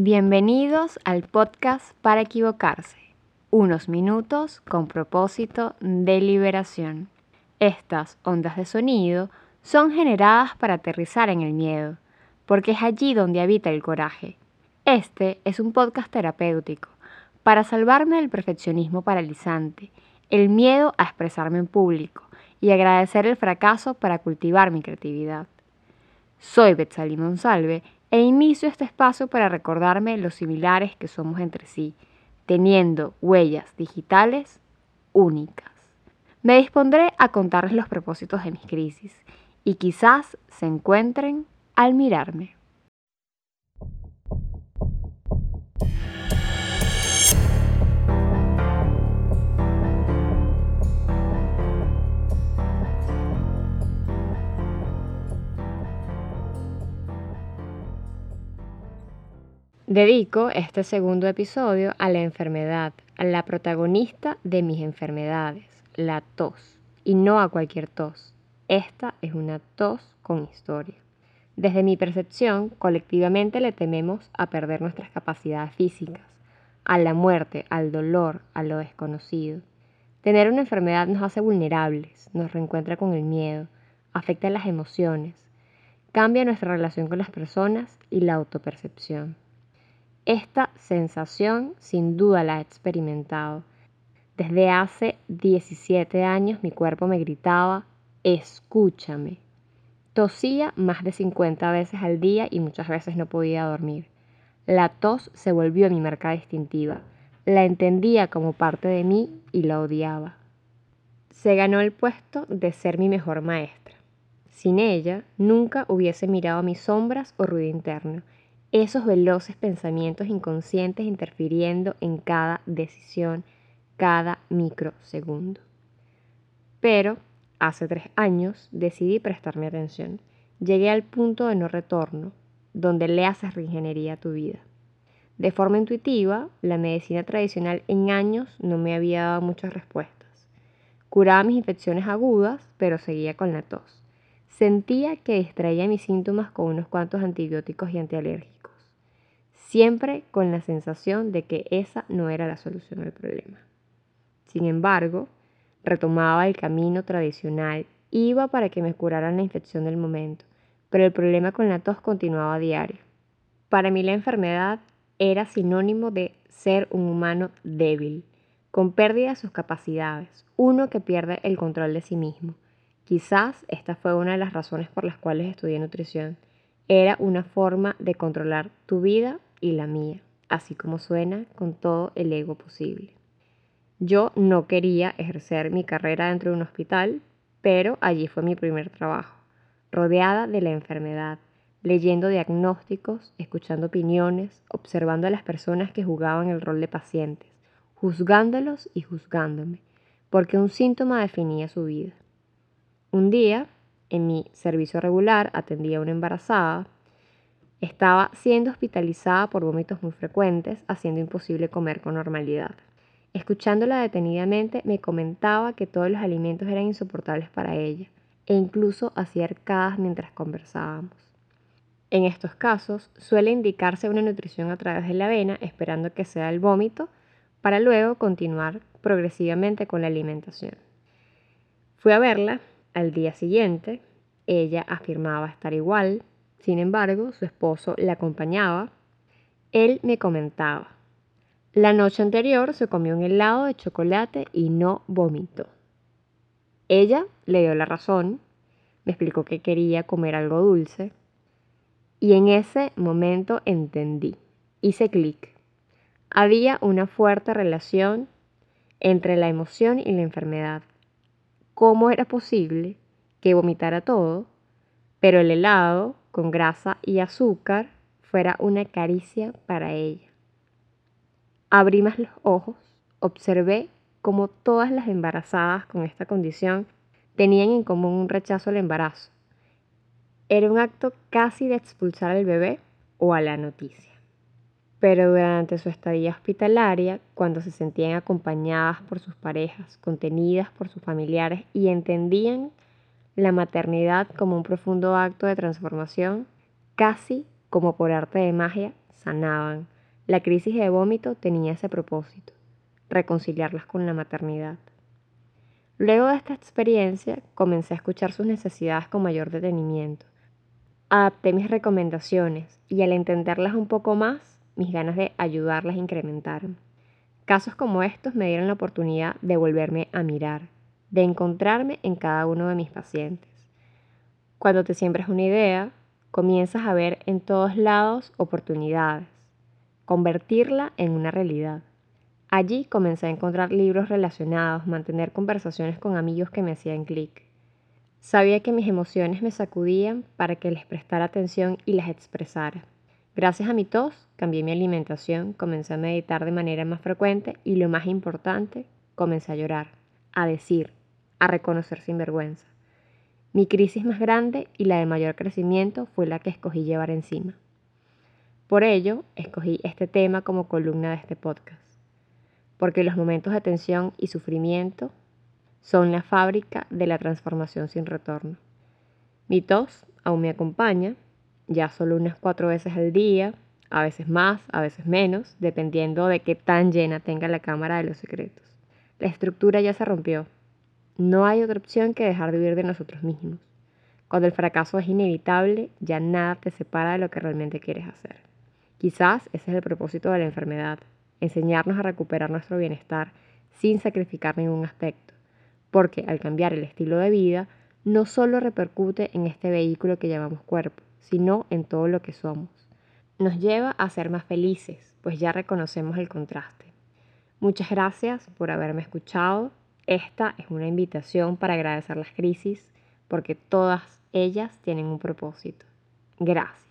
Bienvenidos al podcast para equivocarse. Unos minutos con propósito de liberación. Estas ondas de sonido son generadas para aterrizar en el miedo, porque es allí donde habita el coraje. Este es un podcast terapéutico para salvarme del perfeccionismo paralizante, el miedo a expresarme en público y agradecer el fracaso para cultivar mi creatividad. Soy Betsaly Monsalve e inicio este espacio para recordarme lo similares que somos entre sí, teniendo huellas digitales únicas. Me dispondré a contarles los propósitos de mis crisis y quizás se encuentren al mirarme. Dedico este segundo episodio a la enfermedad, a la protagonista de mis enfermedades, la tos, y no a cualquier tos. Esta es una tos con historia. Desde mi percepción, colectivamente le tememos a perder nuestras capacidades físicas, a la muerte, al dolor, a lo desconocido. Tener una enfermedad nos hace vulnerables, nos reencuentra con el miedo, afecta las emociones, cambia nuestra relación con las personas y la autopercepción. Esta sensación sin duda la he experimentado. Desde hace 17 años mi cuerpo me gritaba, escúchame. Tosía más de 50 veces al día y muchas veces no podía dormir. La tos se volvió mi marca distintiva. La entendía como parte de mí y la odiaba. Se ganó el puesto de ser mi mejor maestra. Sin ella, nunca hubiese mirado mis sombras o ruido interno esos veloces pensamientos inconscientes interfiriendo en cada decisión, cada microsegundo. Pero hace tres años decidí prestarme atención. Llegué al punto de no retorno, donde le haces reingeniería a tu vida. De forma intuitiva, la medicina tradicional en años no me había dado muchas respuestas. Curaba mis infecciones agudas, pero seguía con la tos. Sentía que distraía mis síntomas con unos cuantos antibióticos y antialérgicos siempre con la sensación de que esa no era la solución al problema. Sin embargo, retomaba el camino tradicional, iba para que me curaran la infección del momento, pero el problema con la tos continuaba a diario. Para mí la enfermedad era sinónimo de ser un humano débil, con pérdida de sus capacidades, uno que pierde el control de sí mismo. Quizás esta fue una de las razones por las cuales estudié nutrición. Era una forma de controlar tu vida y la mía, así como suena con todo el ego posible. Yo no quería ejercer mi carrera dentro de un hospital, pero allí fue mi primer trabajo, rodeada de la enfermedad, leyendo diagnósticos, escuchando opiniones, observando a las personas que jugaban el rol de pacientes, juzgándolos y juzgándome, porque un síntoma definía su vida. Un día, en mi servicio regular, atendía a una embarazada estaba siendo hospitalizada por vómitos muy frecuentes, haciendo imposible comer con normalidad. Escuchándola detenidamente, me comentaba que todos los alimentos eran insoportables para ella, e incluso hacía arcadas mientras conversábamos. En estos casos, suele indicarse una nutrición a través de la avena, esperando que sea el vómito, para luego continuar progresivamente con la alimentación. Fui a verla al día siguiente, ella afirmaba estar igual, sin embargo, su esposo le acompañaba. Él me comentaba, la noche anterior se comió un helado de chocolate y no vomitó. Ella le dio la razón, me explicó que quería comer algo dulce y en ese momento entendí, hice clic. Había una fuerte relación entre la emoción y la enfermedad. ¿Cómo era posible que vomitara todo, pero el helado con grasa y azúcar fuera una caricia para ella. Abrí más los ojos, observé cómo todas las embarazadas con esta condición tenían en común un rechazo al embarazo. Era un acto casi de expulsar al bebé o a la noticia. Pero durante su estadía hospitalaria, cuando se sentían acompañadas por sus parejas, contenidas por sus familiares y entendían la maternidad como un profundo acto de transformación, casi como por arte de magia, sanaban. La crisis de vómito tenía ese propósito, reconciliarlas con la maternidad. Luego de esta experiencia, comencé a escuchar sus necesidades con mayor detenimiento. Adapté mis recomendaciones y al entenderlas un poco más, mis ganas de ayudarlas incrementaron. Casos como estos me dieron la oportunidad de volverme a mirar, de encontrarme en cada uno de mis pacientes. Cuando te siembras una idea, comienzas a ver en todos lados oportunidades, convertirla en una realidad. Allí comencé a encontrar libros relacionados, mantener conversaciones con amigos que me hacían clic. Sabía que mis emociones me sacudían para que les prestara atención y las expresara. Gracias a mi tos, cambié mi alimentación, comencé a meditar de manera más frecuente y lo más importante, comencé a llorar, a decir, a reconocer sin vergüenza. Mi crisis más grande y la de mayor crecimiento fue la que escogí llevar encima. Por ello, escogí este tema como columna de este podcast, porque los momentos de tensión y sufrimiento son la fábrica de la transformación sin retorno. Mi tos aún me acompaña, ya solo unas cuatro veces al día, a veces más, a veces menos, dependiendo de qué tan llena tenga la cámara de los secretos. La estructura ya se rompió, no hay otra opción que dejar de huir de nosotros mismos. Cuando el fracaso es inevitable, ya nada te separa de lo que realmente quieres hacer. Quizás ese es el propósito de la enfermedad, enseñarnos a recuperar nuestro bienestar sin sacrificar ningún aspecto, porque al cambiar el estilo de vida, no solo repercute en este vehículo que llamamos cuerpo, sino en todo lo que somos. Nos lleva a ser más felices, pues ya reconocemos el contraste. Muchas gracias por haberme escuchado esta es una invitación para agradecer las crisis porque todas ellas tienen un propósito. Gracias.